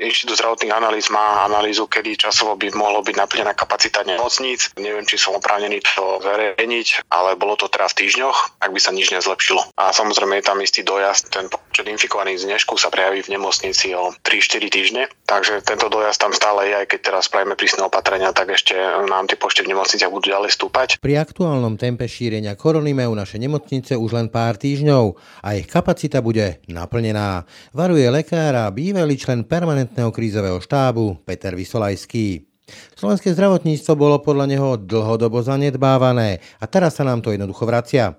Inštitút zdravotných analýz má analýzu, kedy časovo by mohlo byť naplnená kapacita nemocníc. Neviem, či som oprávnený to zverejniť, ale bolo to teda v týždňoch, ak by sa nič nezlepšilo. A samozrejme je tam istý dojazd, ten počet infikovaných z dnešku sa prejaví v nemocnici o 3-4 týždne, takže tento dojazd tam stále je, aj keď teraz spravíme prísne opatrenia, tak ešte nám tie počty v nemocniciach budú ďalej stúpať. Pri aktuálnom tempe šírenia korony majú naše nemocnice už len pár týždňov a ich kapacita bude naplnená. Varuje lekár a bývalý člen permanentného krízového štábu Peter Vysolajský. Slovenské zdravotníctvo bolo podľa neho dlhodobo zanedbávané a teraz sa nám to jednoducho vracia.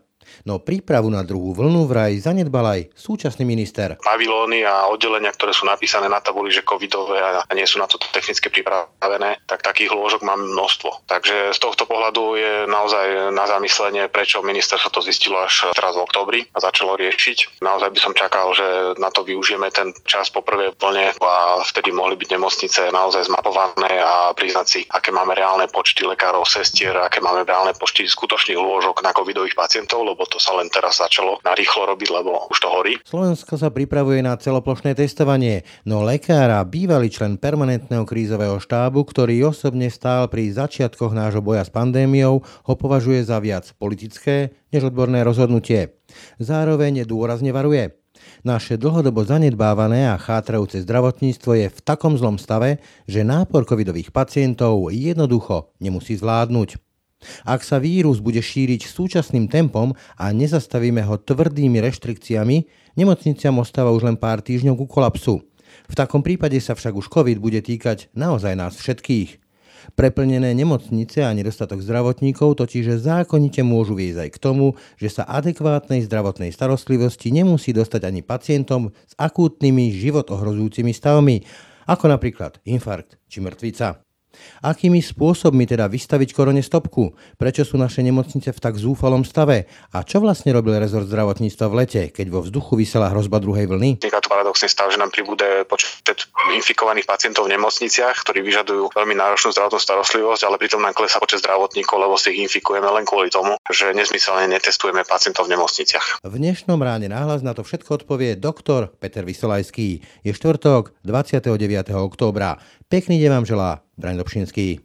No prípravu na druhú vlnu vraj zanedbal aj súčasný minister. Pavilóny a oddelenia, ktoré sú napísané na tabuli, že covidové a nie sú na to technicky pripravené, tak takých lôžok mám množstvo. Takže z tohto pohľadu je naozaj na zamyslenie, prečo ministerstvo to zistilo až teraz v oktobri a začalo riešiť. Naozaj by som čakal, že na to využijeme ten čas po prvej vlne a vtedy mohli byť nemocnice naozaj zmapované a priznať si, aké máme reálne počty lekárov, sestier, aké máme reálne počty skutočných lôžok na covidových pacientov, lebo to sa len teraz začalo na rýchlo robiť, lebo už to horí. Slovensko sa pripravuje na celoplošné testovanie, no lekár a bývalý člen permanentného krízového štábu, ktorý osobne stál pri začiatkoch nášho boja s pandémiou, ho považuje za viac politické než odborné rozhodnutie. Zároveň dôrazne varuje. Naše dlhodobo zanedbávané a chátrajúce zdravotníctvo je v takom zlom stave, že nápor covidových pacientov jednoducho nemusí zvládnuť. Ak sa vírus bude šíriť súčasným tempom a nezastavíme ho tvrdými reštrikciami, nemocniciam ostáva už len pár týždňov ku kolapsu. V takom prípade sa však už COVID bude týkať naozaj nás všetkých. Preplnené nemocnice a nedostatok zdravotníkov totiž zákonite môžu viesť aj k tomu, že sa adekvátnej zdravotnej starostlivosti nemusí dostať ani pacientom s akútnymi život ohrozujúcimi stavmi, ako napríklad infarkt či mŕtvica. Akými spôsobmi teda vystaviť korone stopku? Prečo sú naše nemocnice v tak zúfalom stave? A čo vlastne robil rezort zdravotníctva v lete, keď vo vzduchu vysela hrozba druhej vlny? Je to paradoxný stav, že nám pribúde počet infikovaných pacientov v nemocniciach, ktorí vyžadujú veľmi náročnú zdravotnú starostlivosť, ale pritom nám klesá počet zdravotníkov, lebo si ich infikujeme len kvôli tomu, že nezmyselne netestujeme pacientov v nemocniciach. V dnešnom ráne náhlas na to všetko odpovie doktor Peter Vysolajský. Je štvrtok 29. októbra. Pekný deň vám želá Braň Dobšinský.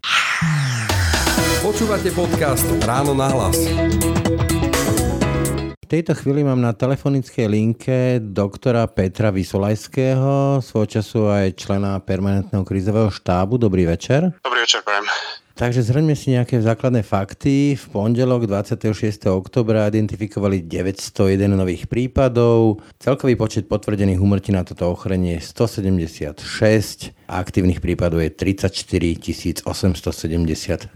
Počúvate podcast Ráno na hlas. V tejto chvíli mám na telefonickej linke doktora Petra Vysolajského, svojho času aj člena permanentného krízového štábu. Dobrý večer. Dobrý večer, prajem. Takže zhrňme si nejaké základné fakty. V pondelok 26. oktobra identifikovali 901 nových prípadov. Celkový počet potvrdených umrtí na toto ochorenie je 176 a aktívnych prípadov je 34 872.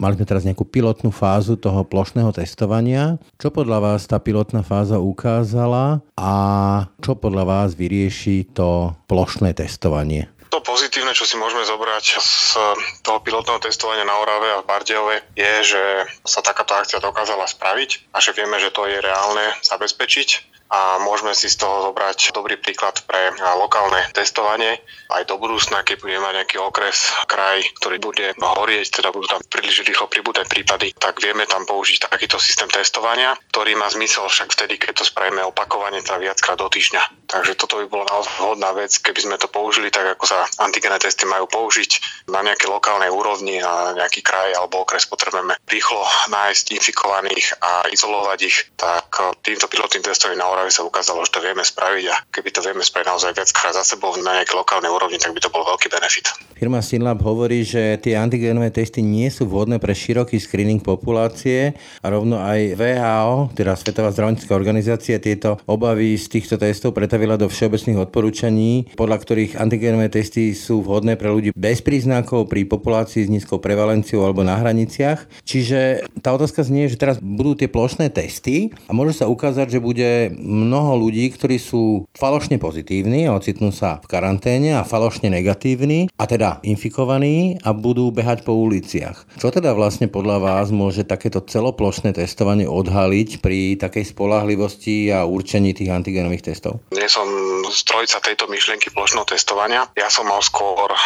Mali sme teraz nejakú pilotnú fázu toho plošného testovania. Čo podľa vás tá pilotná fáza ukázala a čo podľa vás vyrieši to plošné testovanie? To pozitívne, čo si môžeme zobrať z toho pilotného testovania na Orave a v Bardejove, je, že sa takáto akcia dokázala spraviť a že vieme, že to je reálne zabezpečiť a môžeme si z toho zobrať dobrý príklad pre lokálne testovanie aj do budúcna, keď budeme mať nejaký okres, kraj, ktorý bude horieť, teda budú tam príliš rýchlo pribúdať prípady, tak vieme tam použiť takýto systém testovania, ktorý má zmysel však vtedy, keď to spravíme opakovane, teda viackrát do týždňa. Takže toto by bola naozaj vhodná vec, keby sme to použili tak, ako sa antigené testy majú použiť na nejakej lokálnej úrovni a nejaký kraj alebo okres potrebujeme rýchlo nájsť infikovaných a izolovať ich, tak týmto pilotným testom na Orave sa ukázalo, že to vieme spraviť a keby to vieme spraviť naozaj viackrát za sebou na nejakej lokálnej úrovni, tak by to bol veľký benefit. Firma Synlab hovorí, že tie antigenové testy nie sú vhodné pre široký screening populácie a rovno aj VHO, teda Svetová zdravotnícká organizácia, tieto obavy z týchto testov pretavila do všeobecných odporúčaní, podľa ktorých antigenové testy sú vhodné pre ľudí bez príznakov pri populácii s nízkou prevalenciou alebo na hraniciach. Čiže tá otázka znie, že teraz budú tie plošné testy a môže sa ukázať, že bude mnoho ľudí, ktorí sú falošne pozitívni, ocitnú sa v karanténe a falošne negatívni a teda infikovaní a budú behať po uliciach. Čo teda vlastne podľa vás môže takéto celoplošné testovanie odhaliť pri takej spolahlivosti a určení tých antigenových testov? Nie som strojca tejto myšlienky plošného testovania. Ja som mal skôr e,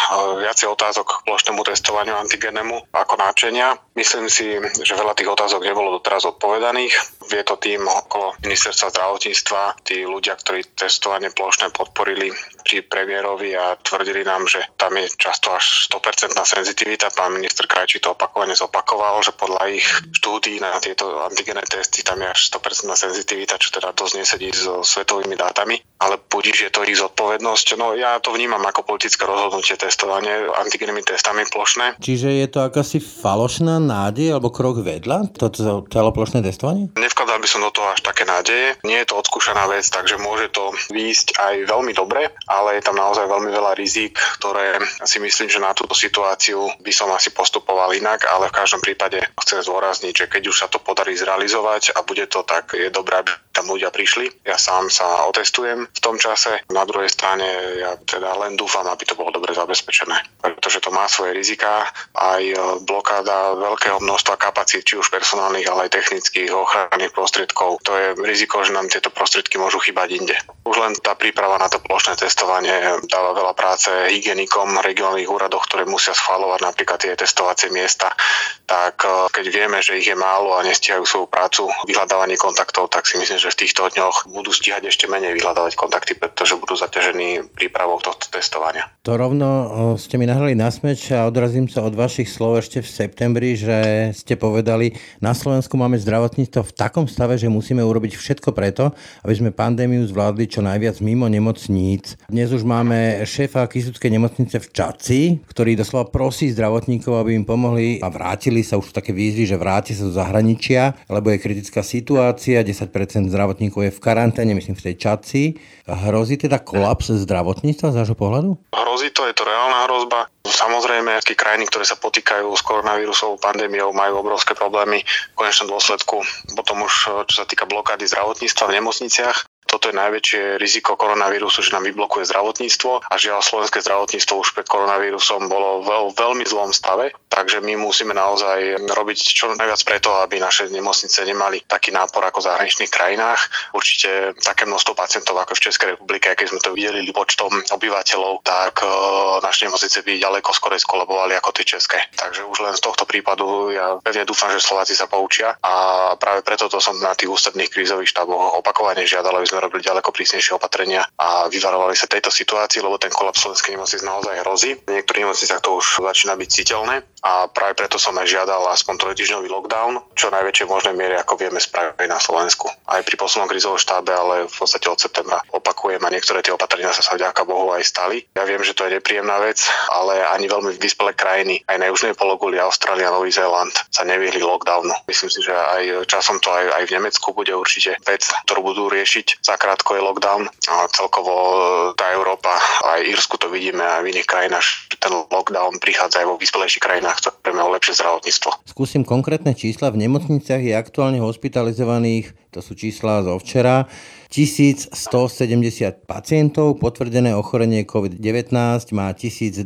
viacej otázok k plošnému testovaniu antigenemu ako náčenia. Myslím si, že veľa tých otázok nebolo doteraz odpovedaných. Vie to tým okolo ministerstva zdravotníctva, tí ľudia, ktorí testovanie plošné podporili pri premiérovi a tvrdili nám, že tam je často až 100% senzitivita. Pán minister Krajčí to opakovane zopakoval, že podľa ich štúdí na tieto antigené testy tam je až 100% senzitivita, čo teda dosť nesedí so svetovými dátami. Ale budíš je to ich zodpovednosť. No ja to vnímam ako politické rozhodnutie testovanie antigenými testami plošné. Čiže je to akási falošná nádej alebo krok vedľa, toto celoplošné testovanie? By som do toho až také nádeje. Nie je to odskúšaná vec, takže môže to výjsť aj veľmi dobre, ale je tam naozaj veľmi veľa rizík, ktoré si myslím, že na túto situáciu by som asi postupoval inak, ale v každom prípade chcem zdôrazniť, že keď už sa to podarí zrealizovať a bude to tak, je dobré, aby tam ľudia prišli. Ja sám sa otestujem v tom čase. Na druhej strane ja teda len dúfam, aby to bolo dobre zabezpečené, pretože to má svoje rizika. Aj blokáda veľkého množstva kapacít, či už personálnych, ale aj technických ochranných. To je riziko, že nám tieto prostriedky môžu chýbať inde. Už len tá príprava na to plošné testovanie dáva veľa práce hygienikom, regionálnych úradoch, ktoré musia schváľovať napríklad tie testovacie miesta. Tak e, keď vieme, že ich je málo a nestihajú svoju prácu vyhľadávanie kontaktov, tak si myslím, že v týchto dňoch budú stíhať ešte menej vyhľadávať kontakty, pretože budú zaťažení prípravou tohto testovania. To rovno ste mi nahrali na smeč a odrazím sa od vašich slov ešte v septembri, že ste povedali, na Slovensku máme zdravotníctvo v takom stave, že musíme urobiť všetko preto, aby sme pandémiu zvládli čo najviac mimo nemocníc. Dnes už máme šéfa Kisuckej nemocnice v Čaci, ktorý doslova prosí zdravotníkov, aby im pomohli a vrátili sa už také výzvy, že vráti sa do zahraničia, lebo je kritická situácia, 10% zdravotníkov je v karanténe, myslím v tej čaci. Hrozí teda kolaps zdravotníctva z vášho pohľadu? Hrozí to, je to reálna hrozba. Samozrejme, všetky krajiny, ktoré sa potýkajú s koronavírusovou pandémiou, majú obrovské problémy v konečnom dôsledku. Potom už, čo sa týka blokády zdravotníctva v nemocniciach, toto je najväčšie riziko koronavírusu, že nám vyblokuje zdravotníctvo a žiaľ slovenské zdravotníctvo už pred koronavírusom bolo veľ, veľmi zlom stave, takže my musíme naozaj robiť čo najviac preto, aby naše nemocnice nemali taký nápor ako v zahraničných krajinách. Určite také množstvo pacientov ako v Českej republike, keď sme to videli počtom obyvateľov, tak uh, naše nemocnice by ďaleko skore skolabovali ako tie české. Takže už len z tohto prípadu ja pevne dúfam, že Slováci sa poučia a práve preto to som na tých ústredných krízových štáboch opakovane žiadal, aby sme robili ďaleko prísnejšie opatrenia a vyvarovali sa tejto situácii, lebo ten kolaps slovenskej nemocnic naozaj hrozí. V niektorých nemocniciach to už začína byť citeľné a práve preto som aj žiadal aspoň trojtyžňový lockdown, čo najväčšej možnej miere, ako vieme spraviť na Slovensku. Aj pri poslednom krizovom štábe, ale v podstate od septembra opakujem a niektoré tie opatrenia sa sa vďaka Bohu aj stali. Ja viem, že to je nepríjemná vec, ale ani veľmi vyspelé krajiny, aj na južnej pologuli Austrália, Nový Zéland sa nevyhli lockdownu. Myslím si, že aj časom to aj, aj v Nemecku bude určite vec, ktorú budú riešiť zakrátko je lockdown. A celkovo e, tá Európa, aj Írsku to vidíme, aj v iných krajinách, ten lockdown prichádza aj vo vyspelejších krajinách, ktoré majú lepšie zdravotníctvo. Skúsim konkrétne čísla. V nemocniciach je aktuálne hospitalizovaných, to sú čísla zo včera, 1170 pacientov, potvrdené ochorenie COVID-19 má 1025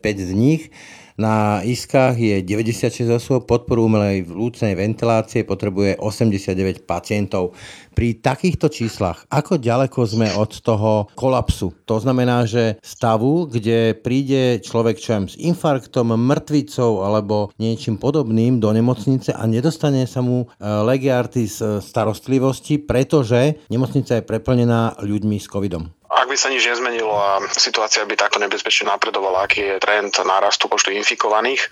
z nich. Na iskách je 96 osôb, podporu umelej vľúcnej ventilácie potrebuje 89 pacientov. Pri takýchto číslach, ako ďaleko sme od toho kolapsu? To znamená, že stavu, kde príde človek čo s infarktom, mŕtvicou alebo niečím podobným do nemocnice a nedostane sa mu e, legiartis starostlivosti, pretože nemocnica je preplnená ľuďmi s covidom. Ak by sa nič nezmenilo a situácia by takto nebezpečne napredovala, aký je trend nárastu počtu infikovaných,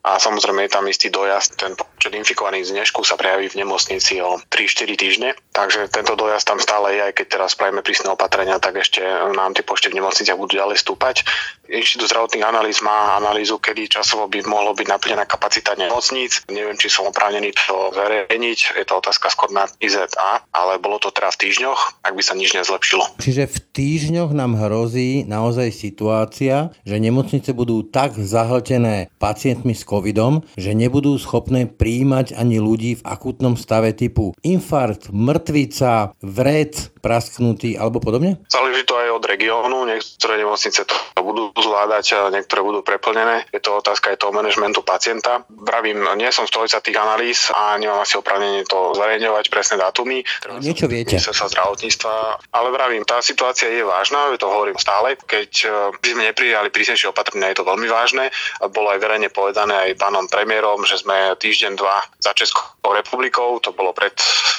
a samozrejme je tam istý dojazd. Ten počet infikovaných z sa prejaví v nemocnici o 3-4 týždne, takže tento dojazd tam stále je, aj keď teraz spravíme prísne opatrenia, tak ešte nám tie počty v nemocniciach budú ďalej stúpať. Inštitút zdravotných analýz má analýzu, kedy časovo by mohlo byť naplnená kapacita nemocníc. Neviem, či som oprávnený to zverejniť, je to otázka skôr na IZA, ale bolo to teraz v týždňoch, ak by sa nič nezlepšilo. Čiže v týždňoch nám hrozí naozaj situácia, že nemocnice budú tak zahltené pacientmi s covidom, že nebudú schopné príjmať ani ľudí v akutnom stave typu infarkt, mŕtvica, vred, prasknutý alebo podobne? Záleží to aj od regiónu. Niektoré nemocnice to budú zvládať, a niektoré budú preplnené. Je to otázka aj toho manažmentu pacienta. Vravím, nie som stolica tých analýz a nemám asi oprávnenie to zverejňovať presné dátumy. Niečo viete. sa zdravotníctva. Ale vravím, tá situácia je vážna, to hovorím stále. Keď eh, by sme neprijali prísnejšie opatrenia, je to veľmi vážne. Bolo aj verejne povedané aj pánom premiérom, že sme týždeň, dva za Českou republikou, to bolo pred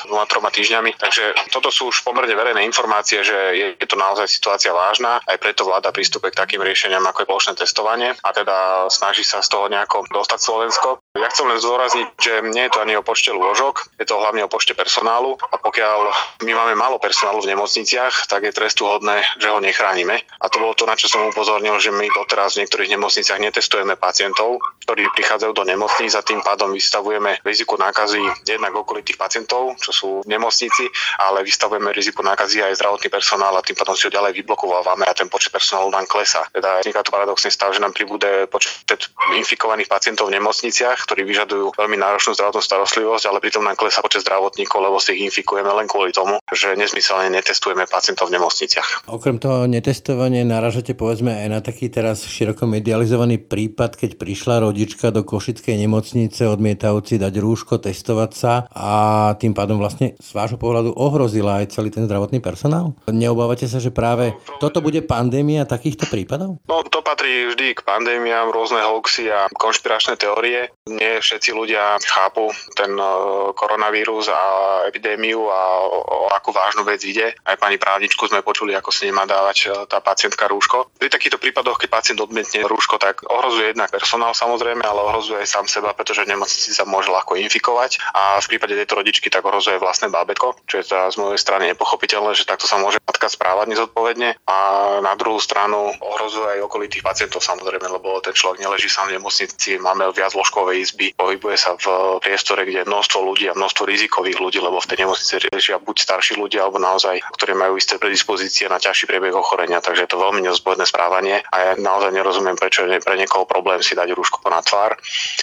dvoma, troma týždňami. Takže toto sú už pomerne verejné informácie, že je, je to naozaj situácia vážna, aj preto vláda prístupe k takým riešeniam ako je plošné testovanie a teda snaží sa z toho nejako dostať Slovensko. Ja chcem len zdôrazniť, že nie je to ani o počte lôžok, je to hlavne o počte personálu a pokiaľ my máme málo personálu v nemocniciach, tak je trestuhodné, že ho nechránime. A to bolo to, na čo som upozornil, že my doteraz v niektorých nemocniciach netestujeme pacientov, ktorí prichádzajú do nemocníc a tým pádom vystavujeme riziku nákazy jednak okolitých pacientov, čo sú v nemocnici, ale vystavujeme riziku nákazy aj zdravotný personál a tým pádom si ho ďalej vyblokovávame a ten počet personálu nám klesá. Teda vzniká to paradoxný stav, že nám pribúde počet infikovaných pacientov v nemocniciach, ktorí vyžadujú veľmi náročnú zdravotnú starostlivosť, ale pritom nám klesá počet zdravotníkov, lebo si ich infikujeme len kvôli tomu, že nezmyselne netestujeme pacientov v nemocniciach. Okrem toho netestovania naražate povedzme aj na taký teraz široko medializovaný prípad, keď prišla rodička do Košickej nemocnice odmietajúci dať rúško, testovať sa a tým pádom vlastne z vášho pohľadu ohrozila aj celý ten zdravotný personál? Neobávate sa, že práve toto bude pandémia takýchto prípadov? No to patrí vždy k pandémiám, rôzne hoaxy a konšpiračné teórie nie všetci ľudia chápu ten e, koronavírus a epidémiu a o, o akú vážnu vec ide. Aj pani právničku sme počuli, ako si nemá dávať e, tá pacientka rúško. Pri takýchto prípadoch, keď pacient odmietne rúško, tak ohrozuje jednak personál samozrejme, ale ohrozuje aj sám seba, pretože v nemocnici sa môže ľahko infikovať a v prípade tejto rodičky tak ohrozuje vlastné bábetko, čo je teda z mojej strany nepochopiteľné, že takto sa môže matka správať nezodpovedne. A na druhú stranu ohrozuje aj okolitých pacientov samozrejme, lebo ten človek neleží sám v nemocnici, máme viac ložkovej izby, pohybuje sa v priestore, kde je množstvo ľudí a množstvo rizikových ľudí, lebo v tej nemocnici riešia buď starší ľudia, alebo naozaj, ktorí majú isté predispozície na ťažší priebeh ochorenia, takže je to veľmi nezodpovedné správanie a ja naozaj nerozumiem, prečo je pre niekoho problém si dať rúško na tvár,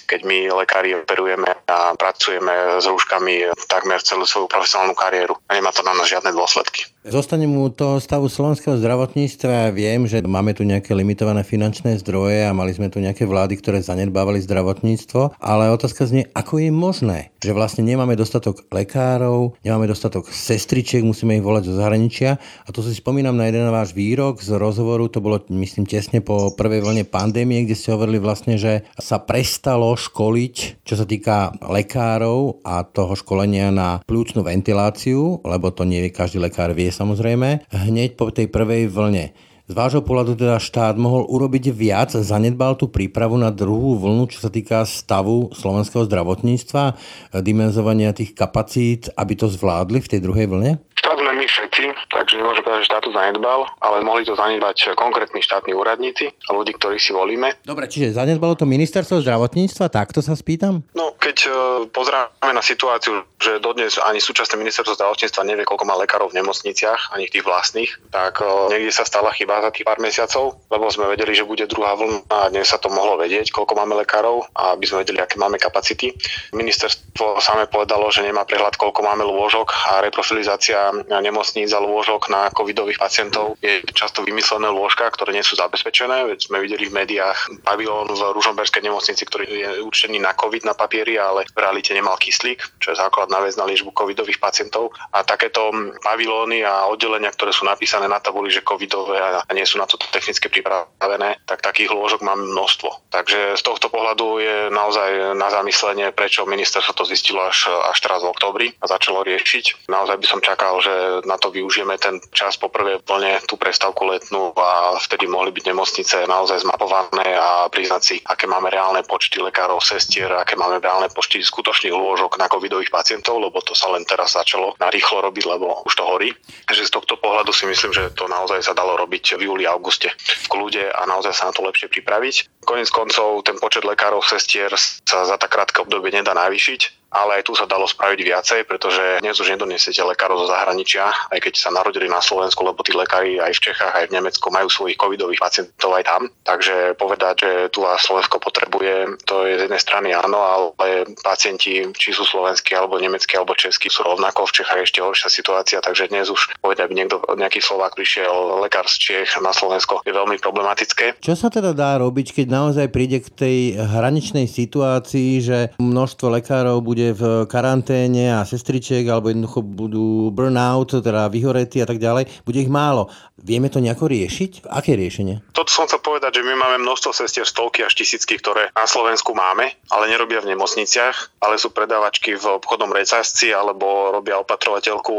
keď my lekári operujeme a pracujeme s rúškami takmer celú svoju profesionálnu kariéru a nemá to na nás žiadne dôsledky. Zostanem u toho stavu slovenského zdravotníctva. Viem, že máme tu nejaké limitované finančné zdroje a mali sme tu nejaké vlády, ktoré zanedbávali zdravotníctvo, ale otázka znie, ako je možné, že vlastne nemáme dostatok lekárov, nemáme dostatok sestričiek, musíme ich volať zo zahraničia. A to si spomínam na jeden váš výrok z rozhovoru, to bolo myslím tesne po prvej vlne pandémie, kde ste hovorili vlastne, že sa prestalo školiť, čo sa týka lekárov a toho školenia na plúcnú ventiláciu, lebo to nie každý lekár vie samozrejme, hneď po tej prvej vlne. Z vášho pohľadu teda štát mohol urobiť viac, zanedbal tú prípravu na druhú vlnu, čo sa týka stavu slovenského zdravotníctva, dimenzovania tých kapacít, aby to zvládli v tej druhej vlne? Štát my všetci, takže povedať, že štát to zanedbal, ale mohli to zanedbať konkrétni štátni úradníci a ľudí, ktorých si volíme. Dobre, čiže zanedbalo to ministerstvo zdravotníctva, takto sa spýtam? No, keď uh, pozráme na situáciu, že dodnes ani súčasné ministerstvo zdravotníctva nevie, koľko má lekárov v nemocniciach, ani tých vlastných, tak uh, niekde sa stala chyba za tých pár mesiacov, lebo sme vedeli, že bude druhá vlna a dnes sa to mohlo vedieť, koľko máme lekárov a aby sme vedeli, aké máme kapacity. Ministerstvo samé povedalo, že nemá prehľad, koľko máme lôžok a reprofilizácia nemocníc a lôžok na covidových pacientov je často vymyslené lôžka, ktoré nie sú zabezpečené. Veď sme videli v médiách pavilón v Ružomberskej nemocnici, ktorý je určený na covid na papieri, ale v realite nemal kyslík, čo je základná vec na liečbu covidových pacientov. A takéto pavilóny a oddelenia, ktoré sú napísané na tabuli, že covidové a nie sú na to technicky pripravené, tak takých lôžok máme množstvo. Takže z tohto pohľadu je naozaj na zamyslenie, prečo ministerstvo to zistilo až, až teraz v oktobri a začalo riešiť. Naozaj by som čakal, že na to využijeme ten čas po prvej plne, tú prestavku letnú a vtedy mohli byť nemocnice naozaj zmapované a priznať si, aké máme reálne počty lekárov, sestier, aké máme reálne počty skutočných lôžok na covidových pacientov, lebo to sa len teraz začalo na rýchlo robiť, lebo už to horí. Takže z tohto pohľadu si myslím, že to naozaj sa dalo robiť v júli, auguste v kľude a naozaj sa na to lepšie pripraviť. Konec koncov ten počet lekárov, sestier sa za tak krátke obdobie nedá navýšiť ale aj tu sa dalo spraviť viacej, pretože dnes už nedonesiete lekárov zo zahraničia, aj keď sa narodili na Slovensku, lebo tí lekári aj v Čechách, aj v Nemecku majú svojich covidových pacientov aj tam. Takže povedať, že tu a Slovensko potrebuje, to je z jednej strany áno, ale pacienti, či sú slovenskí, alebo nemeckí, alebo českí, sú rovnako. V Čechách ešte horšia situácia, takže dnes už povedať, aby niekto, nejaký Slovák prišiel, lekár z Čech na Slovensko, je veľmi problematické. Čo sa teda dá robiť, keď naozaj príde k tej hraničnej situácii, že množstvo lekárov bude v karanténe a sestričiek, alebo jednoducho budú burnout, teda vyhoretí a tak ďalej, bude ich málo. Vieme to nejako riešiť? Aké riešenie? Toto som chcel povedať, že my máme množstvo sestier, stovky až tisícky, ktoré na Slovensku máme, ale nerobia v nemocniciach, ale sú predávačky v obchodnom reťazci alebo robia opatrovateľku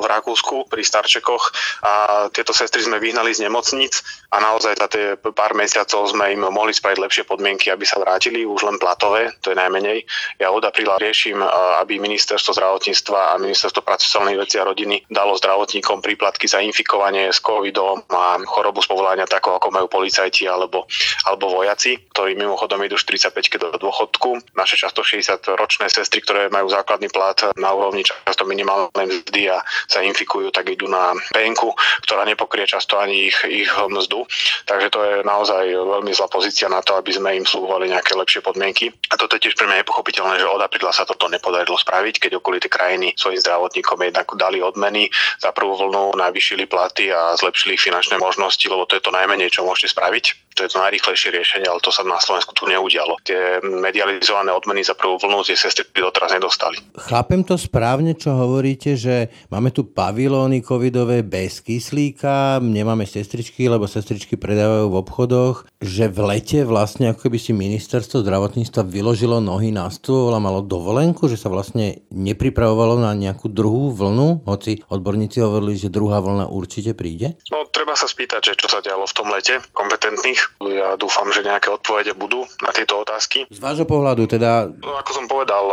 v Rakúsku pri starčekoch a tieto sestry sme vyhnali z nemocnic a naozaj za tie pár mesiacov sme im mohli spraviť lepšie podmienky, aby sa vrátili, už len platové, to je najmenej. Ja od apríla riešim, aby ministerstvo zdravotníctva a ministerstvo sociálnej veci a rodiny dalo zdravotníkom príplatky za infikovanie s covidom a chorobu z povolania tako, ako majú policajti alebo, alebo vojaci, ktorí mimochodom idú 45 do dôchodku. Naše často 60-ročné sestry, ktoré majú základný plat na úrovni často minimálnej mzdy a sa infikujú, tak idú na penku, ktorá nepokrie často ani ich, ich mzdu. Takže to je naozaj veľmi zlá pozícia na to, aby sme im slúhovali nejaké lepšie podmienky. A toto je tiež pre mňa nepochopiteľné, že od apríla sa toto nepodarilo spraviť, keď okolité krajiny svojim zdravotníkom jednak dali odmeny za prvú vlnu, navýšili platy a zle zlepšili ich finančné možnosti, lebo to je to najmenej, čo môžete spraviť to je to najrychlejšie riešenie, ale to sa na Slovensku tu neudialo. Tie medializované odmeny za prvú vlnu tie sestry doteraz nedostali. Chápem to správne, čo hovoríte, že máme tu pavilóny covidové bez kyslíka, nemáme sestričky, lebo sestričky predávajú v obchodoch, že v lete vlastne ako keby si ministerstvo zdravotníctva vyložilo nohy na stôl a malo dovolenku, že sa vlastne nepripravovalo na nejakú druhú vlnu, hoci odborníci hovorili, že druhá vlna určite príde? No, treba sa spýtať, že čo sa dialo v tom lete, kompetentných ja dúfam, že nejaké odpovede budú na tieto otázky. Z vášho pohľadu teda... No, ako som povedal,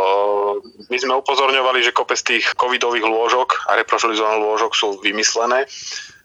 my sme upozorňovali, že kopec tých covidových lôžok a reprošilizovaných lôžok sú vymyslené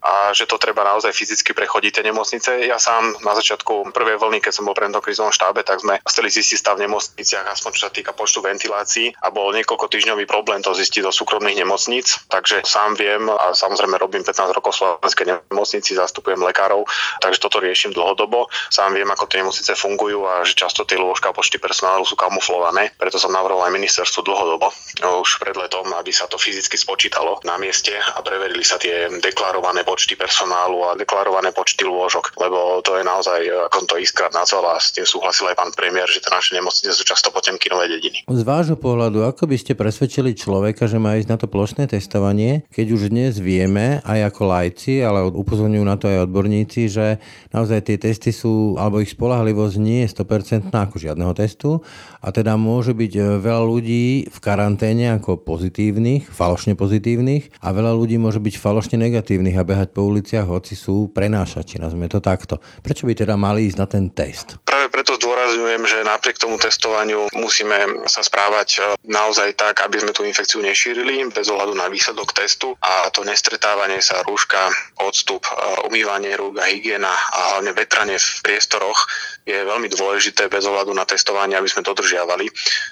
a že to treba naozaj fyzicky prechodiť tie nemocnice. Ja sám na začiatku prvej vlny, keď som bol pre krizovom štábe, tak sme chceli zistiť stav v nemocniciach, aspoň čo sa týka počtu ventilácií a bol niekoľko týždňový problém to zistiť do súkromných nemocníc. Takže sám viem a samozrejme robím 15 rokov slovenskej nemocnici, zastupujem lekárov, takže toto riešim dlhodobo. Sám viem, ako tie nemocnice fungujú a že často tie lôžka a počty personálu sú kamuflované. Preto som navrhol aj ministerstvu dlhodobo už pred letom, aby sa to fyzicky spočítalo na mieste a preverili sa tie deklarované počty personálu a deklarované počty lôžok, lebo to je naozaj ako to iskrát na a s tým súhlasil aj pán premiér, že tie naše nemocnice sú často potemkinové dediny. Z vášho pohľadu, ako by ste presvedčili človeka, že má ísť na to plošné testovanie, keď už dnes vieme, aj ako lajci, ale upozorňujú na to aj odborníci, že naozaj tie testy sú, alebo ich spolahlivosť nie je 100% ako žiadneho testu a teda môže byť e, veľa ľudí v karanténe ako pozitívnych, falošne pozitívnych a veľa ľudí môže byť falošne negatívnych a behať behať po uliciach, hoci sú prenášači, nazvime to takto. Prečo by teda mali ísť na ten test? Práve preto zdôrazňujem, že napriek tomu testovaniu musíme sa správať e, naozaj tak, aby sme tú infekciu nešírili bez ohľadu na výsledok testu a to nestretávanie sa, rúška, odstup, e, umývanie rúk a hygiena a hlavne vetranie v priestoroch je veľmi dôležité bez ohľadu na testovanie, aby sme dodržiavali.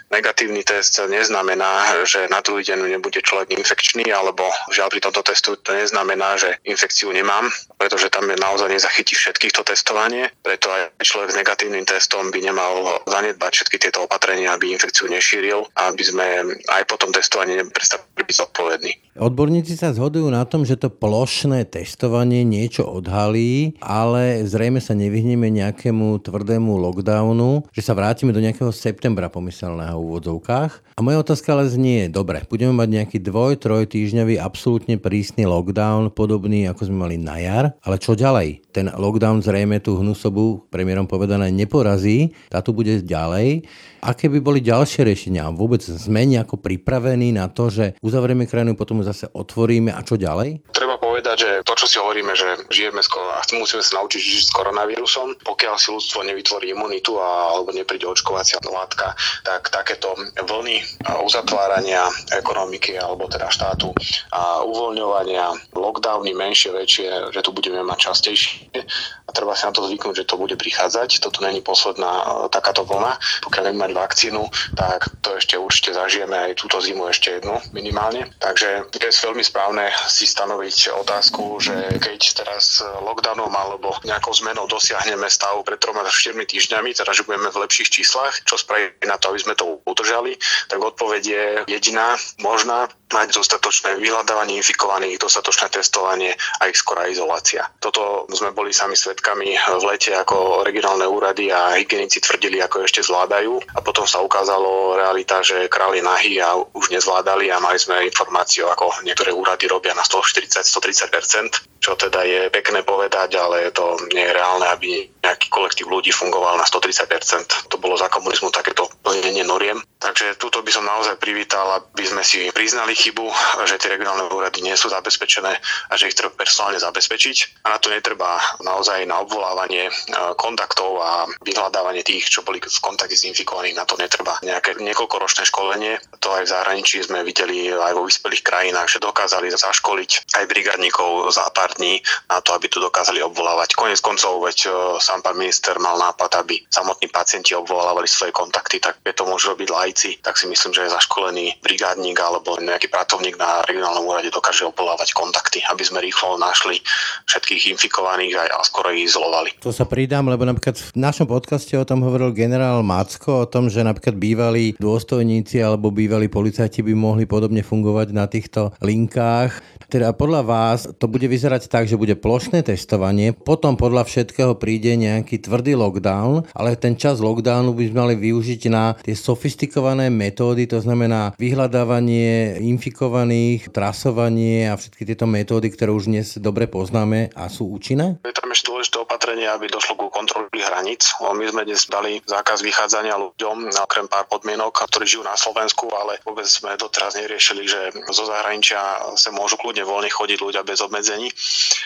Negatívny test neznamená, že na druhý deň nebude človek infekčný, alebo žiaľ pri tomto testu to neznamená, že infekciu nemám, pretože tam je naozaj nezachytí všetkých to testovanie, preto aj človek s negatívnym testom by nemal zanedbať všetky tieto opatrenia, aby infekciu nešíril a aby sme aj po tom testovaní neprestali byť zodpovední. Odborníci sa zhodujú na tom, že to plošné testovanie niečo odhalí, ale zrejme sa nevyhneme nejakému tvrdému lockdownu, že sa vrátime do nejakého septembra pomyselného v úvodzovkách. A moja otázka ale znie, dobre, budeme mať nejaký dvoj, troj týždňový absolútne prísny lockdown, podobný ako sme mali na jar, ale čo ďalej? Ten lockdown zrejme tú hnusobu, premiérom povedané, neporazí, tá tu bude ďalej. Aké by boli ďalšie riešenia? Vôbec sme nejako pripravení na to, že uzavrieme krajinu, potom zase otvoríme a čo ďalej? Treba povedať, že to, čo si hovoríme, že žijeme skoro a musíme sa naučiť žiť s koronavírusom, pokiaľ si ľudstvo nevytvorí imunitu a, alebo nepríde očkovacia látka, tak takéto vlny uzatvárania ekonomiky alebo teda štátu a uvoľňovania, lockdowny menšie, väčšie, že tu budeme mať častejšie a treba si na to zvyknúť, že to bude prichádzať. Toto není posledná e, takáto vlna. Pokiaľ nebudeme mať vakcínu, tak to ešte určite zažijeme aj túto zimu ešte jednu minimálne. Takže je veľmi správne si stanoviť otázku, že keď teraz lockdownom alebo nejakou zmenou dosiahneme stav pred 3-4 týždňami, teda že budeme v lepších číslach, čo spraviť na to, aby sme to udržali, tak odpoveď je jediná, možná, mať dostatočné vyhľadávanie infikovaných, dostatočné testovanie a ich skorá izolácia. Toto sme boli sami svetkami v lete, ako regionálne úrady a hygienici tvrdili, ako ešte zvládajú a potom sa ukázalo realita, že králi nahy a už nezvládali a mali sme informáciu, ako niektoré úrady robia na 140-130%, čo teda je pekné povedať, ale to nie je reálne, aby nejaký kolektív ľudí fungoval na 130%. To bolo za komunizmu takéto plnenie noriem. Takže túto by som naozaj privítal, aby sme si priznali chybu, že tie regionálne úrady nie sú zabezpečené a že ich treba personálne zabezpečiť. A na to netreba naozaj na obvolávanie e, kontaktov a vyhľadávanie tých, čo boli v kontakte s infikovaných, na to netreba nejaké niekoľkoročné školenie. To aj v zahraničí sme videli aj vo vyspelých krajinách, že dokázali zaškoliť aj brigadníkov za pár dní na to, aby to dokázali obvolávať. Konec koncov, veď e, sám pán minister mal nápad, aby samotní pacienti obvolávali svoje kontakty, tak je to môže robiť lajci, tak si myslím, že zaškolený brigádnik alebo nejaký pracovník na regionálnom úrade dokáže obvolávať kontakty, aby sme rýchlo našli všetkých infikovaných a, skoro ich izolovali. To sa pridám, lebo napríklad v našom podcaste o tom hovoril generál Macko, o tom, že napríklad bývalí dôstojníci alebo bývalí policajti by mohli podobne fungovať na týchto linkách. Teda podľa vás to bude vyzerať tak, že bude plošné testovanie, potom podľa všetkého príde nejaký tvrdý lockdown, ale ten čas lockdownu by sme mali využiť na tie sofistikované metódy, to znamená vyhľadávanie infikovaných, trasovanie a všetky tieto metódy, ktoré už dnes dobre poznáme a sú účinné? Je tam ešte dôležité opatrenie, aby došlo ku kontroli hraníc. My sme dnes dali zákaz vychádzania ľuďom, okrem pár podmienok, ktorí žijú na Slovensku, ale vôbec sme doteraz neriešili, že zo zahraničia sa môžu kľudne voľne chodiť ľudia bez obmedzení.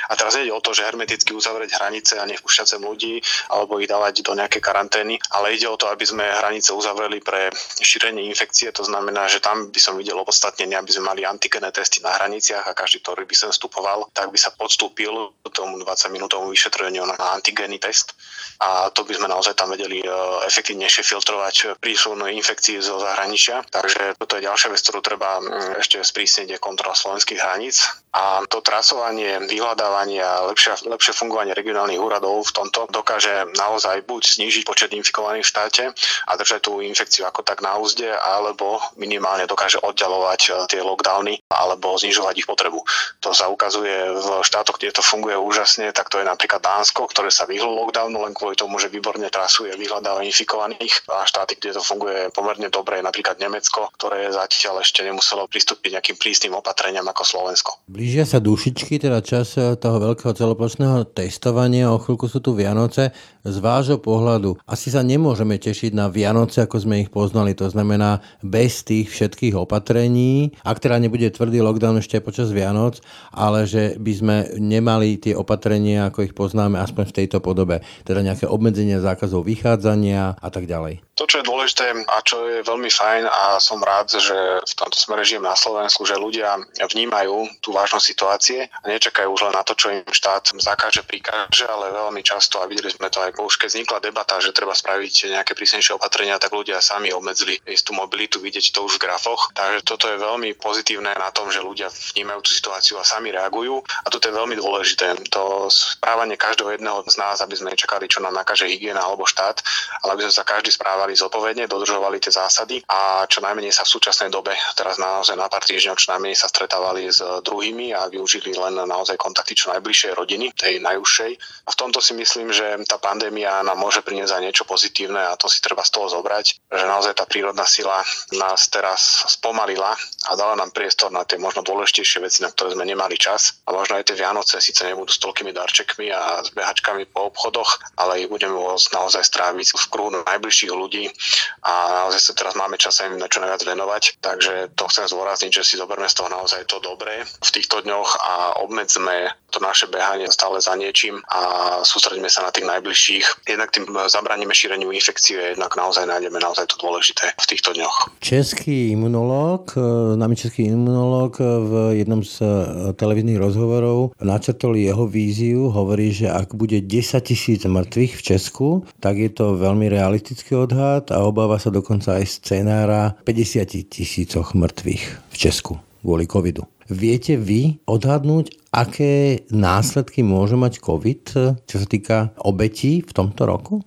A teraz ide o to, že hermeticky uzavrieť hranice a nevpúšťať sem ľudí alebo ich dávať do nejaké karantény, ale ide o to, aby sme hranice uzavreli pre šírenie infekcie. To znamená, že tam by som videl opodstatnenie, aby sme mali antigené testy na hraniciach a každý, ktorý by sem vstupoval, tak by sa podstúpil tomu 20-minútovému vyšetreniu na antigénny test a to by sme naozaj tam vedeli e, efektívnejšie filtrovať prísun infekcií zo zahraničia. Takže toto je ďalšia vec, ktorú treba ešte sprísniť, je kontrola slovenských hraníc a to trasovanie, vyhľadávanie a lepšie, lepšie fungovanie regionálnych úradov v tomto dokáže naozaj buď znížiť počet infikovaných v štáte a držať tú infekciu ako tak na úzde, alebo minimálne dokáže oddalovať e, tie lockdowny alebo znižovať ich potrebu. To sa ukazuje v štátoch, kde to funguje úžasne, tak to je napríklad Dánsko, ktoré sa vyhlo lockdownu len kvôli tomu, že výborne trasuje vyhľadávanie infikovaných a štáty, kde to funguje pomerne dobre, napríklad Nemecko, ktoré zatiaľ ešte nemuselo pristúpiť nejakým prísnym opatreniam ako Slovensko. Blížia sa dušičky, teda čas toho veľkého celoplošného testovania, o chvíľku sú tu Vianoce. Z vášho pohľadu asi sa nemôžeme tešiť na Vianoce, ako sme ich poznali, to znamená bez tých všetkých opatrení, ak teda nebude tvrdý lockdown ešte počas Vianoc, ale že by sme nemali tie opatrenia, ako ich poznáme, aspoň v tejto podobe. Teda nejaké obmedzenia zákazov vychádzania a tak ďalej. To, čo je dôležité a čo je veľmi fajn a som rád, že v tomto smere žijem na Slovensku, že ľudia vnímajú tú vážnosť situácie a nečakajú už len na to, čo im štát zakáže, prikáže, ale veľmi často, a videli sme to aj už keď vznikla debata, že treba spraviť nejaké prísnejšie opatrenia, tak ľudia sami obmedzili istú mobilitu, vidieť to už v grafoch. Takže toto je veľmi pozitívne na tom, že ľudia vnímajú tú situáciu a sami reagujú. A toto je veľmi dôležité. To správanie každého jedného z nás, aby sme nečakali, čo nám nakáže hygiena alebo štát, ale aby sme sa každý správal správali zodpovedne, dodržovali tie zásady a čo najmenej sa v súčasnej dobe, teraz naozaj na pár týždňov, čo najmenej sa stretávali s druhými a využili len naozaj kontakty čo najbližšej rodiny, tej najúžšej. A v tomto si myslím, že tá pandémia nám môže priniesť aj niečo pozitívne a to si treba z toho zobrať, že naozaj tá prírodná sila nás teraz spomalila a dala nám priestor na tie možno dôležitejšie veci, na ktoré sme nemali čas. A možno aj tie Vianoce síce nebudú s toľkými darčekmi a s behačkami po obchodoch, ale ich budeme môcť naozaj stráviť v kruhu najbližších ľudí ľudí a naozaj sa teraz máme čas sa na čo najviac venovať, takže to chcem zvorazniť, že si zoberme z toho naozaj to dobré v týchto dňoch a obmedzme to naše behanie stále za niečím a sústredíme sa na tých najbližších. Jednak tým zabraníme šíreniu infekcie, jednak naozaj nájdeme naozaj to dôležité v týchto dňoch. Český imunológ, nami český imunológ v jednom z e, televíznych rozhovorov načrtol jeho víziu, hovorí, že ak bude 10 tisíc mŕtvych v Česku, tak je to veľmi realistický odhad a obáva sa dokonca aj scenára 50 tisícoch mŕtvych v Česku kvôli covidu. Viete vy odhadnúť, aké následky môže mať COVID, čo sa týka obetí v tomto roku?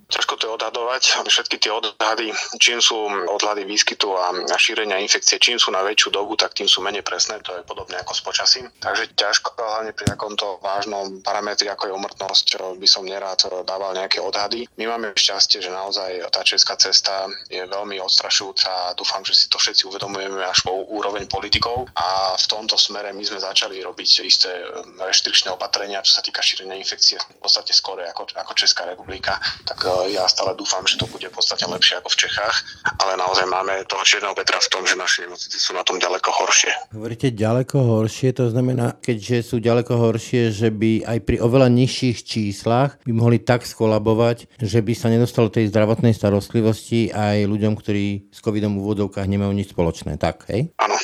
Odhadovať. Všetky tie odhady, čím sú odhady výskytu a šírenia infekcie, čím sú na väčšiu dobu, tak tým sú menej presné. To je podobné ako s počasím. Takže ťažko, hlavne pri takomto vážnom parametri, ako je umrtnosť, by som nerád dával nejaké odhady. My máme šťastie, že naozaj tá česká cesta je veľmi odstrašujúca. Dúfam, že si to všetci uvedomujeme až po úroveň politikov a v tomto smere my sme začali robiť isté um, reštrikčné opatrenia, čo sa týka šírenia infekcie v podstate skôr ako, ako Česká republika. Tak uh, ja stále dúfam, že to bude v podstate lepšie ako v Čechách, ale naozaj máme toho čierneho Petra v tom, že naše nemocnice sú na tom ďaleko horšie. Hovoríte ďaleko horšie, to znamená, keďže sú ďaleko horšie, že by aj pri oveľa nižších číslach by mohli tak skolabovať, že by sa nedostalo tej zdravotnej starostlivosti aj ľuďom, ktorí s covidom v úvodovkách nemajú nič spoločné. Tak, hej? Áno,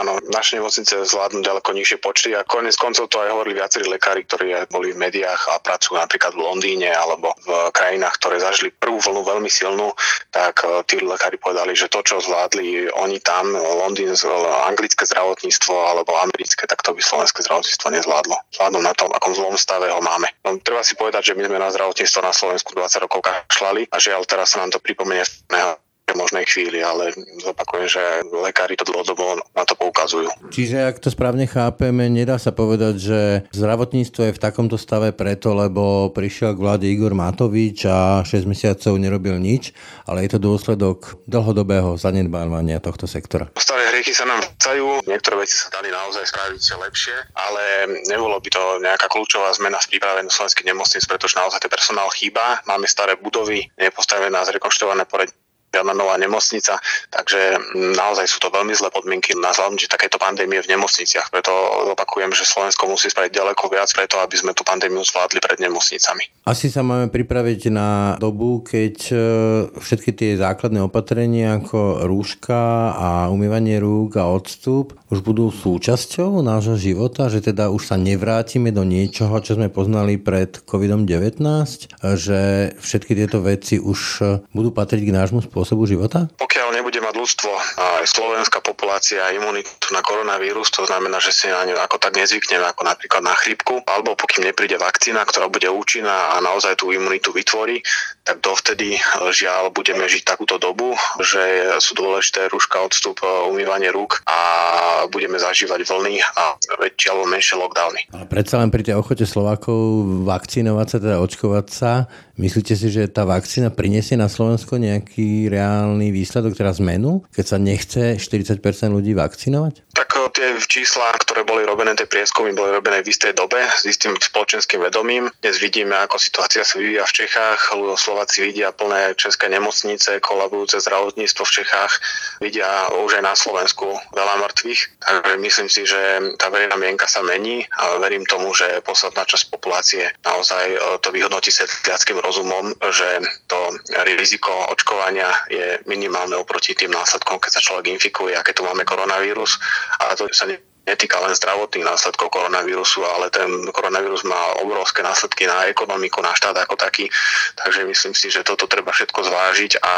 Áno, naše nemocnice zvládnu ďaleko nižšie počty a konec koncov to aj hovorili viacerí lekári, ktorí boli v médiách a pracujú napríklad v Londýne alebo v krajinách, ktoré zažili prvú vlnu veľmi silnú, tak e, tí lekári povedali, že to, čo zvládli oni tam, Londýn, anglické zdravotníctvo alebo americké, tak to by slovenské zdravotníctvo nezvládlo. Zvládnu na tom, akom zlom stave ho máme. No, treba si povedať, že my sme na zdravotníctvo na Slovensku 20 rokov kašľali a žiaľ teraz sa nám to pripomenie možnej chvíli, ale zopakujem, že lekári to dlhodobo na to poukazujú. Čiže ak to správne chápeme, nedá sa povedať, že zdravotníctvo je v takomto stave preto, lebo prišiel k vláde Igor Matovič a 6 mesiacov nerobil nič, ale je to dôsledok dlhodobého zanedbávania tohto sektora. Staré hriechy sa nám vcajú, niektoré veci sa dali naozaj spraviť lepšie, ale nebolo by to nejaká kľúčová zmena v príprave slovenských nemocníc, pretože naozaj ten personál chýba. Máme staré budovy, nepostavené a zrekonštruované žiadna nová nemocnica, takže naozaj sú to veľmi zlé podmienky na zvládnutie takéto pandémie v nemocniciach. Preto opakujem, že Slovensko musí spraviť ďaleko viac preto, aby sme tú pandémiu zvládli pred nemocnicami. Asi sa máme pripraviť na dobu, keď e, všetky tie základné opatrenia ako rúška a umývanie rúk a odstup už budú súčasťou nášho života, že teda už sa nevrátime do niečoho, čo sme poznali pred COVID-19, že všetky tieto veci už budú patriť k nášmu spôsobu spôsobu života? Pokiaľ nebude mať ľudstvo aj slovenská populácia imunitu na koronavírus, to znamená, že si na ňu ako tak nezvykneme ako napríklad na chrípku, alebo pokým nepríde vakcína, ktorá bude účinná a naozaj tú imunitu vytvorí, tak dovtedy žiaľ budeme žiť takúto dobu, že sú dôležité rúška, odstup, umývanie rúk a budeme zažívať vlny a väčšie alebo menšie lockdowny. Ale predsa len pri tej ochote Slovákov vakcinovať sa, teda očkovať sa, myslíte si, že tá vakcína prinesie na Slovensko nejaký reálny výsledok, teda zmenu, keď sa nechce 40% ľudí vakcinovať? Tak eh, tie čísla, ktoré boli robené, tie prieskumy boli robené v istej dobe s istým spoločenským vedomím. Dnes vidíme, ako situácia sa vyvíja v Čechách. Slováci vidia plné české nemocnice, kolabujúce zdravotníctvo v Čechách. Vidia už aj na Slovensku veľa mŕtvych. Takže myslím si, že tá verejná mienka sa mení a verím tomu, že posledná časť populácie naozaj eh, to vyhodnotí sedliackým rozumom, že to riziko očkovania je minimálne oproti tým následkom, keď sa človek infikuje a keď tu máme koronavírus. A to sa netýka len zdravotných následkov koronavírusu, ale ten koronavírus má obrovské následky na ekonomiku, na štát ako taký. Takže myslím si, že toto treba všetko zvážiť a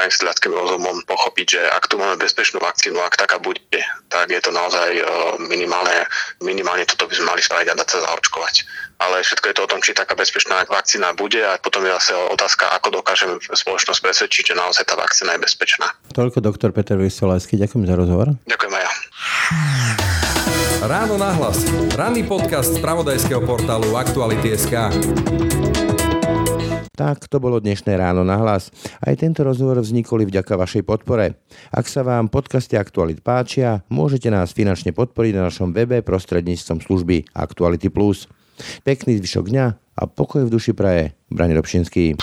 aj s ľadským rozumom pochopiť, že ak tu máme bezpečnú vakcínu, ak taká bude, tak je to naozaj e, minimálne, minimálne toto by sme mali spraviť a dať sa zaočkovať. Ale všetko je to o tom, či taká bezpečná vakcína bude a potom je zase otázka, ako dokážeme spoločnosť presvedčiť, že naozaj tá vakcína je bezpečná. Toľko doktor Peter Vysolajský, ďakujem za rozhovor. Ďakujem aj ja. Ráno nahlas. Ranný podcast z pravodajského portálu Aktuality.sk. Tak to bolo dnešné ráno na hlas. Aj tento rozhovor vznikol vďaka vašej podpore. Ak sa vám podcasty Aktualit páčia, môžete nás finančne podporiť na našom webe prostredníctvom služby Aktuality+. Pekný zvyšok dňa a pokoj v duši praje. Brani Robšinský.